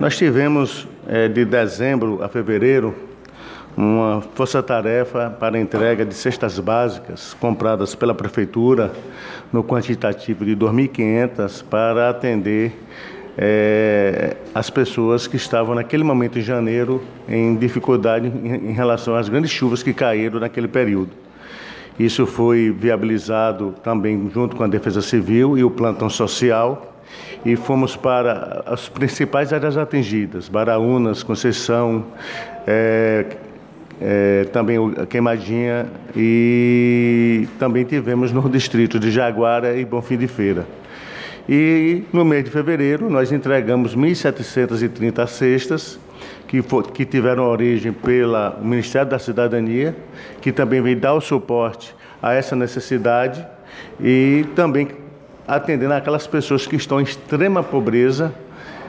Nós tivemos é, de dezembro a fevereiro uma força-tarefa para entrega de cestas básicas compradas pela Prefeitura no quantitativo de 2.500 para atender é, as pessoas que estavam naquele momento em janeiro em dificuldade em, em relação às grandes chuvas que caíram naquele período. Isso foi viabilizado também junto com a Defesa Civil e o Plantão Social e fomos para as principais áreas atingidas, Baraunas, Conceição, é, é, também Queimadinha e também tivemos no distrito de Jaguara e Bonfim de Feira. E no mês de fevereiro nós entregamos 1.730 cestas que, for, que tiveram origem pelo Ministério da Cidadania, que também vem dar o suporte a essa necessidade e também atendendo aquelas pessoas que estão em extrema pobreza,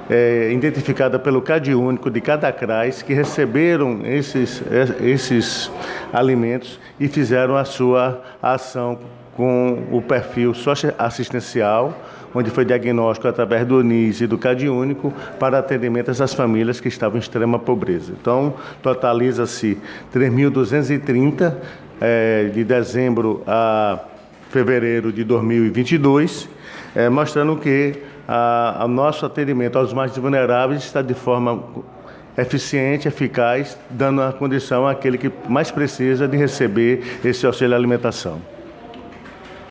é, identificada pelo CAD único de cada CRAS, que receberam esses, é, esses alimentos e fizeram a sua ação com o perfil socioassistencial, onde foi diagnóstico através do NIS e do CAD único para atendimento às famílias que estavam em extrema pobreza. Então, totaliza-se 3.230 é, de dezembro a fevereiro de 2022, é, mostrando que o nosso atendimento aos mais vulneráveis está de forma eficiente, eficaz, dando a condição àquele que mais precisa de receber esse auxílio alimentação.